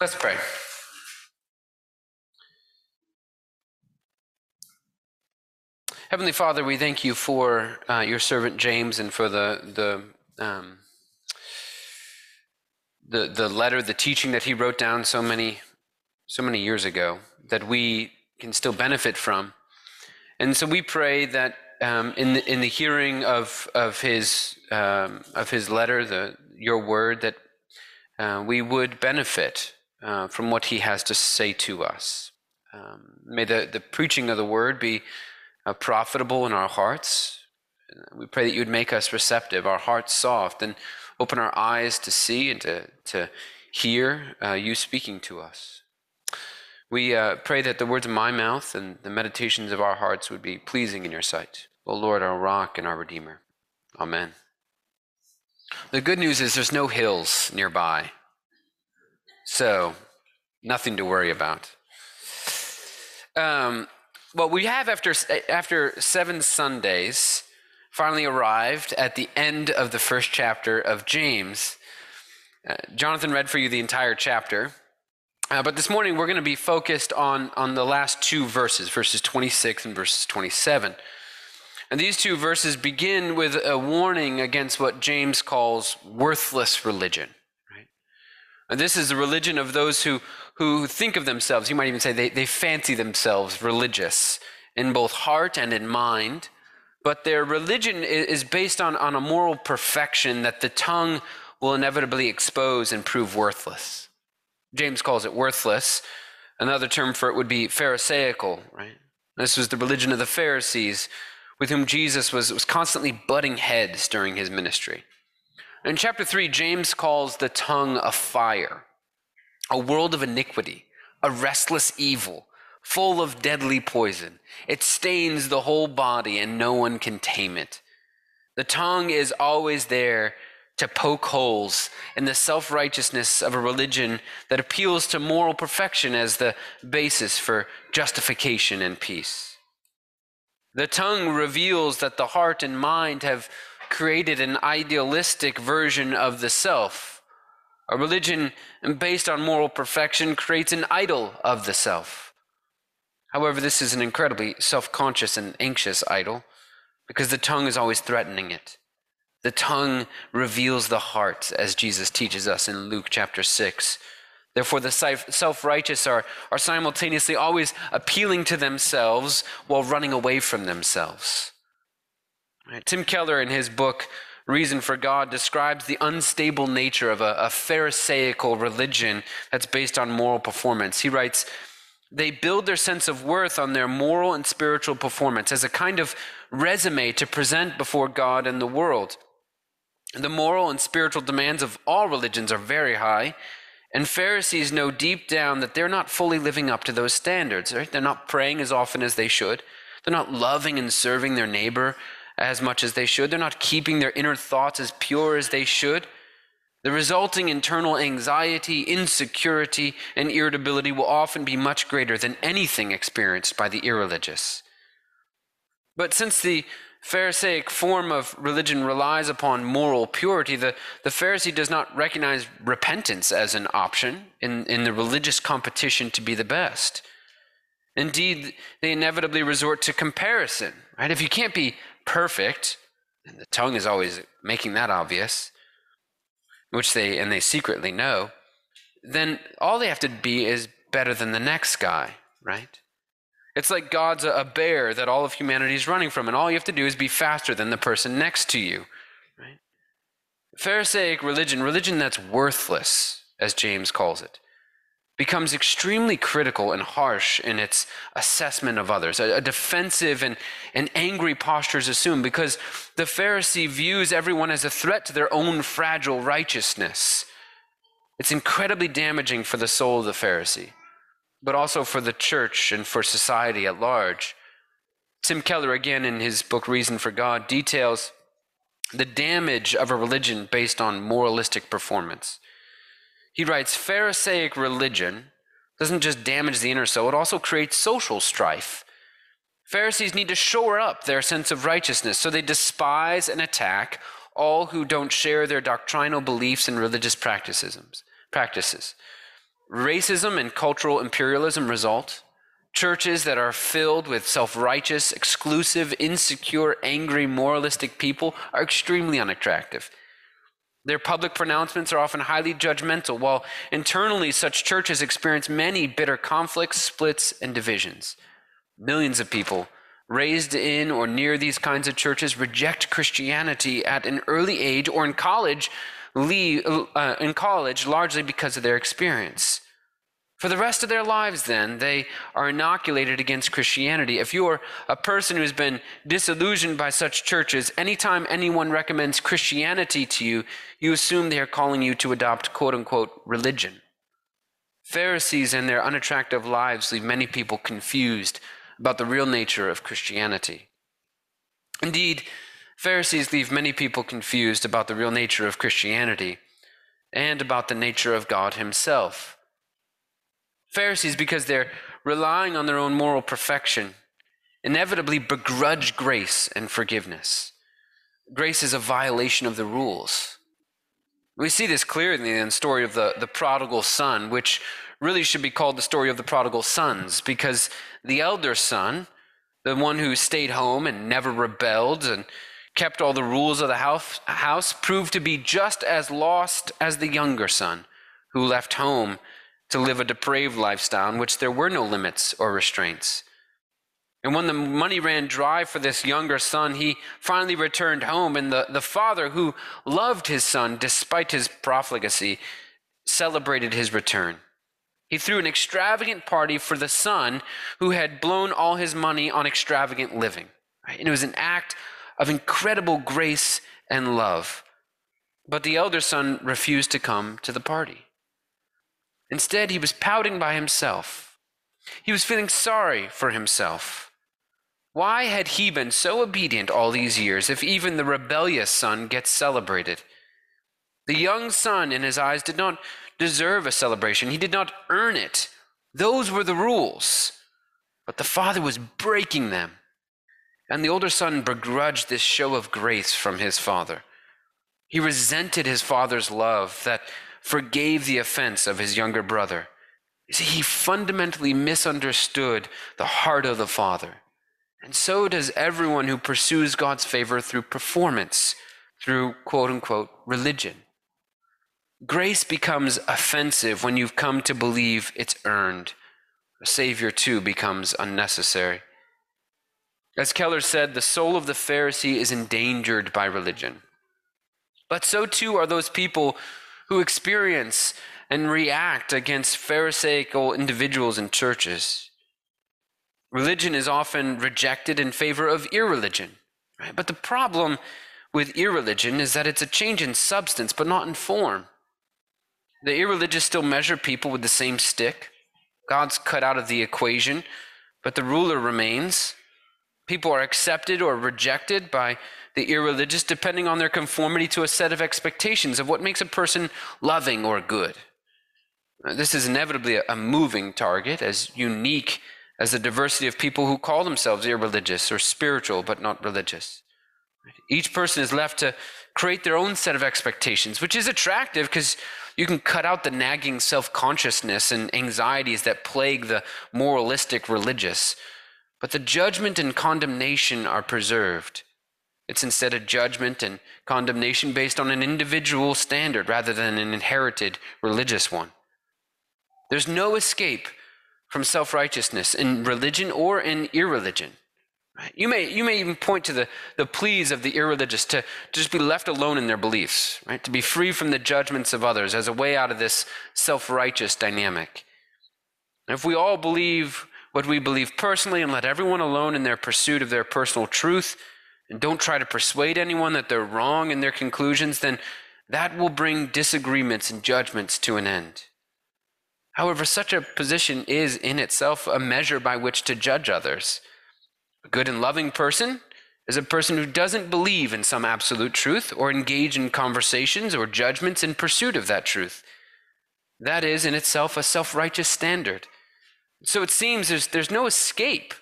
Let's pray. Heavenly Father, we thank you for uh, your servant James and for the the um, the the letter, the teaching that he wrote down so many so many years ago that we can still benefit from. And so we pray that um, in the, in the hearing of of his um, of his letter, the your word, that uh, we would benefit uh, from what he has to say to us. Um, may the, the preaching of the word be uh, profitable in our hearts. We pray that you would make us receptive, our hearts soft, and open our eyes to see and to, to hear uh, you speaking to us. We uh, pray that the words of my mouth and the meditations of our hearts would be pleasing in your sight. O Lord, our rock and our redeemer. Amen. The good news is there's no hills nearby, so nothing to worry about. Um, what we have after, after seven Sundays finally arrived at the end of the first chapter of James. Uh, Jonathan read for you the entire chapter. Uh, but this morning we're going to be focused on, on the last two verses, verses 26 and verses 27. And these two verses begin with a warning against what James calls worthless religion. And this is the religion of those who, who think of themselves, you might even say they, they fancy themselves religious in both heart and in mind, but their religion is based on, on a moral perfection that the tongue will inevitably expose and prove worthless. James calls it worthless. Another term for it would be Pharisaical, right? This was the religion of the Pharisees, with whom Jesus was, was constantly butting heads during his ministry. In chapter 3, James calls the tongue a fire a world of iniquity, a restless evil, full of deadly poison. It stains the whole body, and no one can tame it. The tongue is always there to poke holes in the self righteousness of a religion that appeals to moral perfection as the basis for justification and peace. The tongue reveals that the heart and mind have created an idealistic version of the self a religion based on moral perfection creates an idol of the self. However, this is an incredibly self conscious and anxious idol because the tongue is always threatening it. The tongue reveals the heart, as Jesus teaches us in Luke chapter 6. Therefore, the self righteous are, are simultaneously always appealing to themselves while running away from themselves. Tim Keller, in his book, reason for God describes the unstable nature of a, a Pharisaical religion that's based on moral performance. He writes, they build their sense of worth on their moral and spiritual performance as a kind of resume to present before God and the world. The moral and spiritual demands of all religions are very high, and Pharisees know deep down that they're not fully living up to those standards. Right? They're not praying as often as they should. They're not loving and serving their neighbor as much as they should. They're not keeping their inner thoughts as pure as they should. The resulting internal anxiety, insecurity, and irritability will often be much greater than anything experienced by the irreligious. But since the Pharisaic form of religion relies upon moral purity, the, the Pharisee does not recognize repentance as an option in, in the religious competition to be the best. Indeed, they inevitably resort to comparison. Right? If you can't be perfect, and the tongue is always making that obvious, which they and they secretly know, then all they have to be is better than the next guy, right? It's like God's a bear that all of humanity is running from, and all you have to do is be faster than the person next to you, right? Pharisaic religion, religion that's worthless, as James calls it, becomes extremely critical and harsh in its assessment of others. A, a, defensive and, and angry posture is assumed because the Pharisee views everyone as a threat to their own fragile righteousness. It's incredibly damaging for the soul of the Pharisee, but also for the church and for society at large. Tim Keller, again in his book Reason for God, details the damage of a religion based on moralistic performance. He writes Pharisaic religion doesn't just damage the inner soul, it also creates social strife. Pharisees need to shore up their sense of righteousness, so they despise and attack all who don't share their doctrinal beliefs and religious practices. practices. Racism and cultural imperialism result. Churches that are filled with self righteous, exclusive, insecure, angry, moralistic people are extremely unattractive. Their public pronouncements are often highly judgmental, while internally such churches experience many bitter conflicts, splits, and divisions. Millions of people raised in or near these kinds of churches reject Christianity at an early age or in college, leave, uh, in college largely because of their experience. For the rest of their lives, then, they are inoculated against Christianity. If you're a person who's been disillusioned by such churches, anytime anyone recommends Christianity to you, you assume they are calling you to adopt quote unquote religion. Pharisees and their unattractive lives leave many people confused about the real nature of Christianity. Indeed, Pharisees leave many people confused about the real nature of Christianity and about the nature of God Himself. Pharisees, because they're relying on their own moral perfection, inevitably begrudge grace and forgiveness. Grace is a violation of the rules. We see this clearly in the story of the, the prodigal son, which really should be called the story of the prodigal sons, because the elder son, the one who stayed home and never rebelled and kept all the rules of the house, house proved to be just as lost as the younger son, who left home to live a depraved lifestyle in which there were no limits or restraints. And when the money ran dry for this younger son, he finally returned home, and the, the father, who loved his son despite his profligacy, celebrated his return. He threw an extravagant party for the son who had blown all his money on extravagant living. And it was an act of incredible grace and love. But the elder son refused to come to the party. Instead, he was pouting by himself. He was feeling sorry for himself. Why had he been so obedient all these years if even the rebellious son gets celebrated? The young son, in his eyes, did not deserve a celebration. He did not earn it. Those were the rules. But the father was breaking them. And the older son begrudged this show of grace from his father. He resented his father's love that forgave the offense of his younger brother. You see, he fundamentally misunderstood the heart of the Father. And so does everyone who pursues God's favor through performance, through quote unquote religion. Grace becomes offensive when you've come to believe it's earned. A Savior, too, becomes unnecessary. As Keller said, the soul of the Pharisee is endangered by religion. But so too are those people who experience and react against Pharisaical individuals in churches. Religion is often rejected in favor of irreligion. Right? But the problem with irreligion is that it's a change in substance, but not in form. The irreligious still measure people with the same stick. God's cut out of the equation, but the ruler remains. People are accepted or rejected by the irreligious depending on their conformity to a set of expectations of what makes a person loving or good. This is inevitably a moving target, as unique as the diversity of people who call themselves irreligious or spiritual but not religious. Each person is left to create their own set of expectations, which is attractive because you can cut out the nagging self consciousness and anxieties that plague the moralistic religious. But the judgment and condemnation are preserved. It's instead a judgment and condemnation based on an individual standard rather than an inherited religious one. There's no escape from self righteousness in religion or in irreligion. You may, you may even point to the, the pleas of the irreligious to, to just be left alone in their beliefs, right? to be free from the judgments of others as a way out of this self righteous dynamic. And if we all believe what we believe personally and let everyone alone in their pursuit of their personal truth, and don't try to persuade anyone that they're wrong in their conclusions, then that will bring disagreements and judgments to an end. However, such a position is in itself a measure by which to judge others. A good and loving person is a person who doesn't believe in some absolute truth or engage in conversations or judgments in pursuit of that truth. That is in itself a self righteous standard. So it seems there's, there's no escape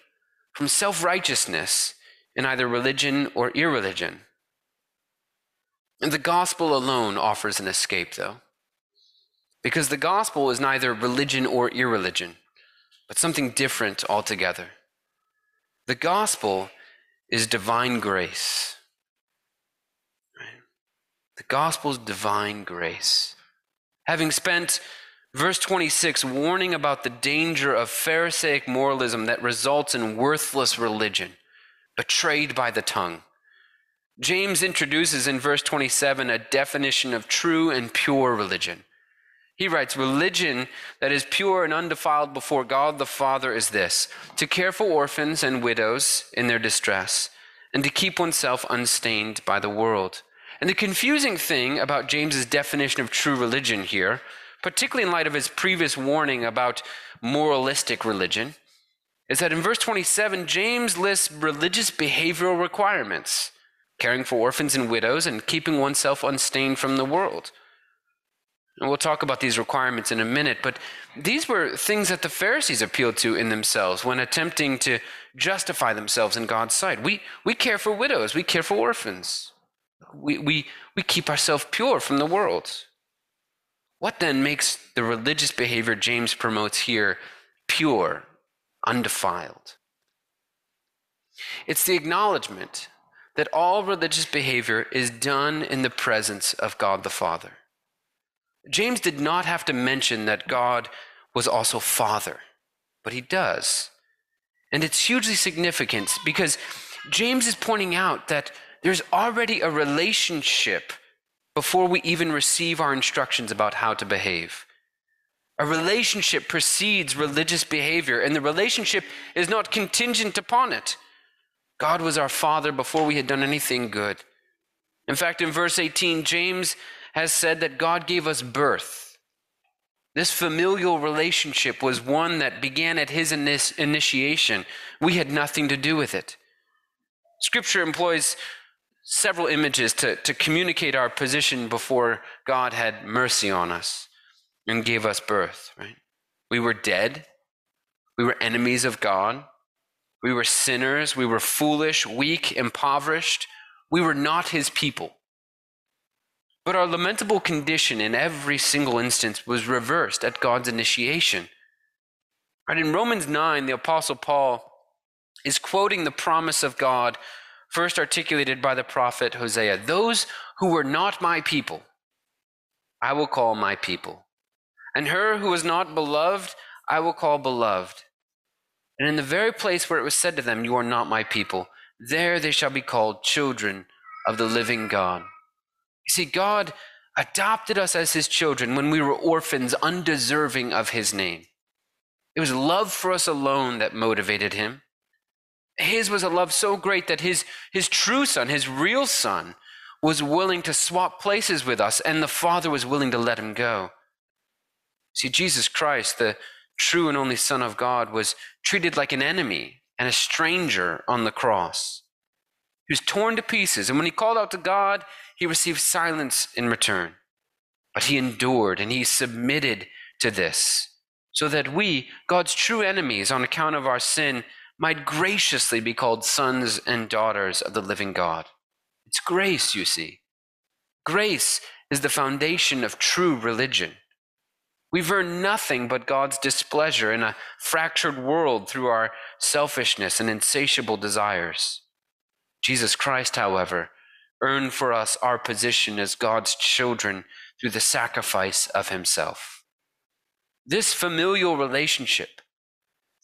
from self righteousness in either religion or irreligion. And the gospel alone offers an escape, though. Because the gospel is neither religion or irreligion, but something different altogether. The gospel is divine grace. Right? The gospel is divine grace. Having spent verse 26 warning about the danger of Pharisaic moralism that results in worthless religion, betrayed by the tongue. James introduces in verse 27 a definition of true and pure religion. He writes, Religion that is pure and undefiled before God the Father is this to care for orphans and widows in their distress, and to keep oneself unstained by the world. And the confusing thing about James's definition of true religion here, particularly in light of his previous warning about moralistic religion, is that in verse 27, James lists religious behavioral requirements caring for orphans and widows and keeping oneself unstained from the world. And we'll talk about these requirements in a minute, but these were things that the Pharisees appealed to in themselves when attempting to justify themselves in God's sight. We, we care for widows, we care for orphans, we, we, we keep ourselves pure from the world. What then makes the religious behavior James promotes here pure, undefiled? It's the acknowledgement that all religious behavior is done in the presence of God the Father. James did not have to mention that God was also Father, but he does. And it's hugely significant because James is pointing out that there's already a relationship before we even receive our instructions about how to behave. A relationship precedes religious behavior, and the relationship is not contingent upon it. God was our Father before we had done anything good. In fact, in verse 18, James has said that God gave us birth. This familial relationship was one that began at his initiation. We had nothing to do with it. Scripture employs several images to, to communicate our position before God had mercy on us and gave us birth, right? We were dead. We were enemies of God. We were sinners. We were foolish, weak, impoverished. We were not his people. But our lamentable condition in every single instance was reversed at God's initiation. Right, in Romans 9, the Apostle Paul is quoting the promise of God first articulated by the prophet Hosea Those who were not my people, I will call my people. And her who was not beloved, I will call beloved. And in the very place where it was said to them, You are not my people, there they shall be called children of the living God. You see, God adopted us as his children when we were orphans, undeserving of his name. It was love for us alone that motivated him. His was a love so great that his, his true son, his real son, was willing to swap places with us, and the Father was willing to let him go. See, Jesus Christ, the true and only Son of God, was treated like an enemy and a stranger on the cross. He was torn to pieces, and when he called out to God, he received silence in return. But he endured and he submitted to this, so that we, God's true enemies on account of our sin, might graciously be called sons and daughters of the living God. It's grace, you see. Grace is the foundation of true religion. We've earned nothing but God's displeasure in a fractured world through our selfishness and insatiable desires. Jesus Christ, however, earned for us our position as God's children through the sacrifice of himself. This familial relationship,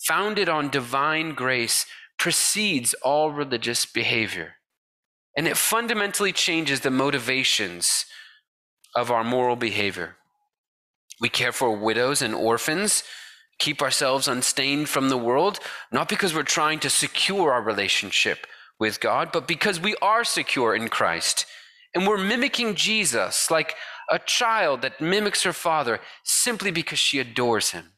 founded on divine grace, precedes all religious behavior. And it fundamentally changes the motivations of our moral behavior. We care for widows and orphans, keep ourselves unstained from the world, not because we're trying to secure our relationship with God, but because we are secure in Christ. And we're mimicking Jesus like a child that mimics her father simply because she adores him.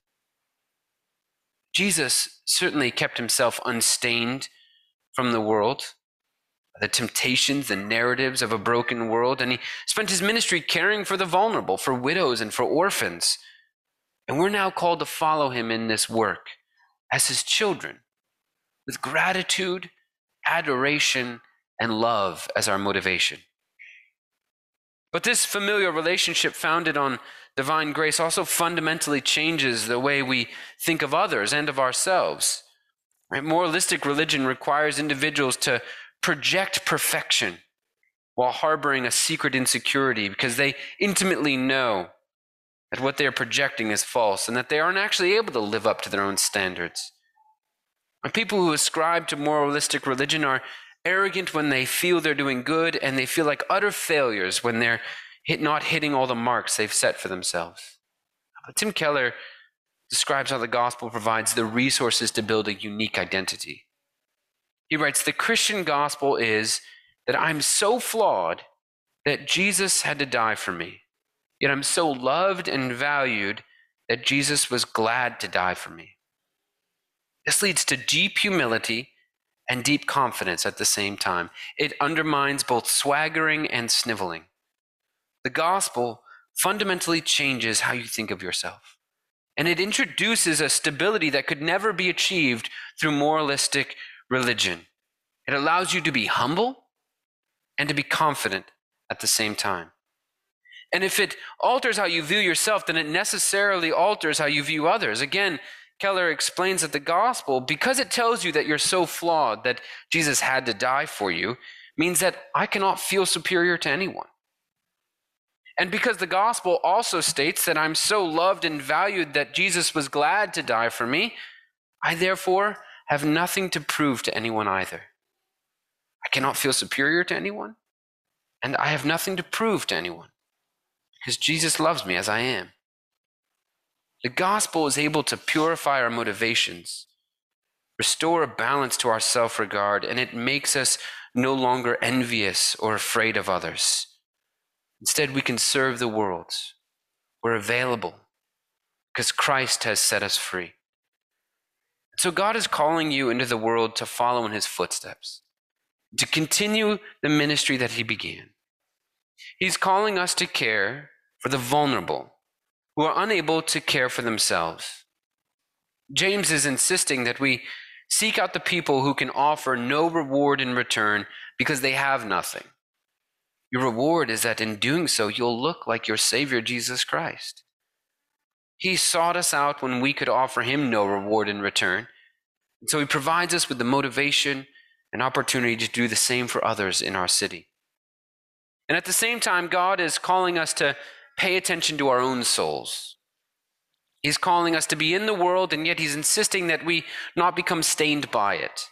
Jesus certainly kept himself unstained from the world, the temptations and narratives of a broken world, and he spent his ministry caring for the vulnerable, for widows, and for orphans. And we're now called to follow him in this work as his children with gratitude adoration, and love as our motivation. But this familiar relationship founded on divine grace also fundamentally changes the way we think of others and of ourselves. Right? Moralistic religion requires individuals to project perfection while harboring a secret insecurity because they intimately know that what they are projecting is false and that they aren't actually able to live up to their own standards. And people who ascribe to moralistic religion are arrogant when they feel they're doing good and they feel like utter failures when they're hit, not hitting all the marks they've set for themselves. But Tim Keller describes how the gospel provides the resources to build a unique identity. He writes The Christian gospel is that I'm so flawed that Jesus had to die for me. Yet I'm so loved and valued that Jesus was glad to die for me. This leads to deep humility and deep confidence at the same time. It undermines both swaggering and sniveling. The gospel fundamentally changes how you think of yourself. And it introduces a stability that could never be achieved through moralistic religion. It allows you to be humble and to be confident at the same time. And if it alters how you view yourself, then it necessarily alters how you view others. Again, Keller explains that the gospel, because it tells you that you're so flawed that Jesus had to die for you, means that I cannot feel superior to anyone. And because the gospel also states that I'm so loved and valued that Jesus was glad to die for me, I therefore have nothing to prove to anyone either. I cannot feel superior to anyone, and I have nothing to prove to anyone because Jesus loves me as I am. The gospel is able to purify our motivations, restore a balance to our self regard, and it makes us no longer envious or afraid of others. Instead, we can serve the world. We're available because Christ has set us free. So, God is calling you into the world to follow in his footsteps to continue the ministry that he began. He's calling us to care for the vulnerable who are unable to care for themselves. James is insisting that we seek out the people who can offer no reward in return because they have nothing. Your reward is that in doing so, you'll look like your Savior, Jesus Christ. He sought us out when we could offer him no reward in return. And so he provides us with the motivation and opportunity to do the same for others in our city. And at the same time, God is calling us to pay attention to our own souls. He's calling us to be in the world, and yet He's insisting that we not become stained by it.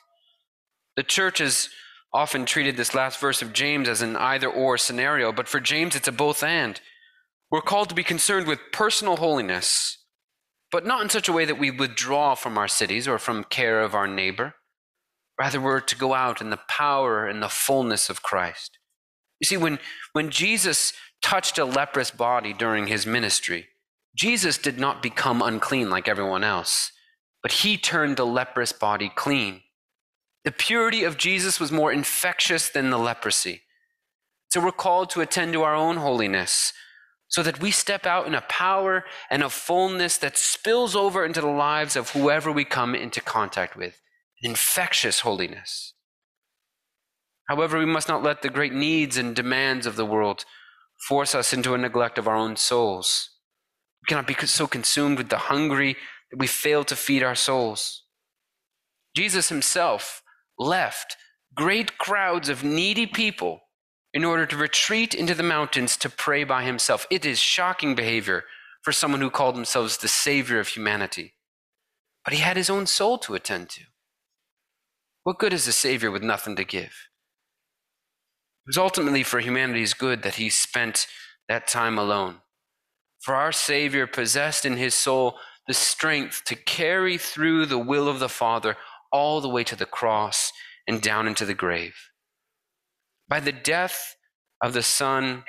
The church has often treated this last verse of James as an either or scenario, but for James, it's a both and. We're called to be concerned with personal holiness, but not in such a way that we withdraw from our cities or from care of our neighbor. Rather, we're to go out in the power and the fullness of Christ. You see, when, when Jesus touched a leprous body during his ministry, Jesus did not become unclean like everyone else, but he turned the leprous body clean. The purity of Jesus was more infectious than the leprosy. So we're called to attend to our own holiness so that we step out in a power and a fullness that spills over into the lives of whoever we come into contact with infectious holiness. However, we must not let the great needs and demands of the world force us into a neglect of our own souls. We cannot be so consumed with the hungry that we fail to feed our souls. Jesus himself left great crowds of needy people in order to retreat into the mountains to pray by himself. It is shocking behavior for someone who called themselves the savior of humanity. But he had his own soul to attend to. What good is a Savior with nothing to give? It was ultimately for humanity's good that he spent that time alone. For our Savior possessed in his soul the strength to carry through the will of the Father all the way to the cross and down into the grave. By the death of the Son,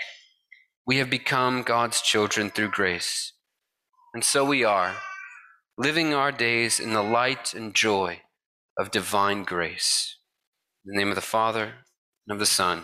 we have become God's children through grace. And so we are, living our days in the light and joy of divine grace. In the name of the Father, and of the Son,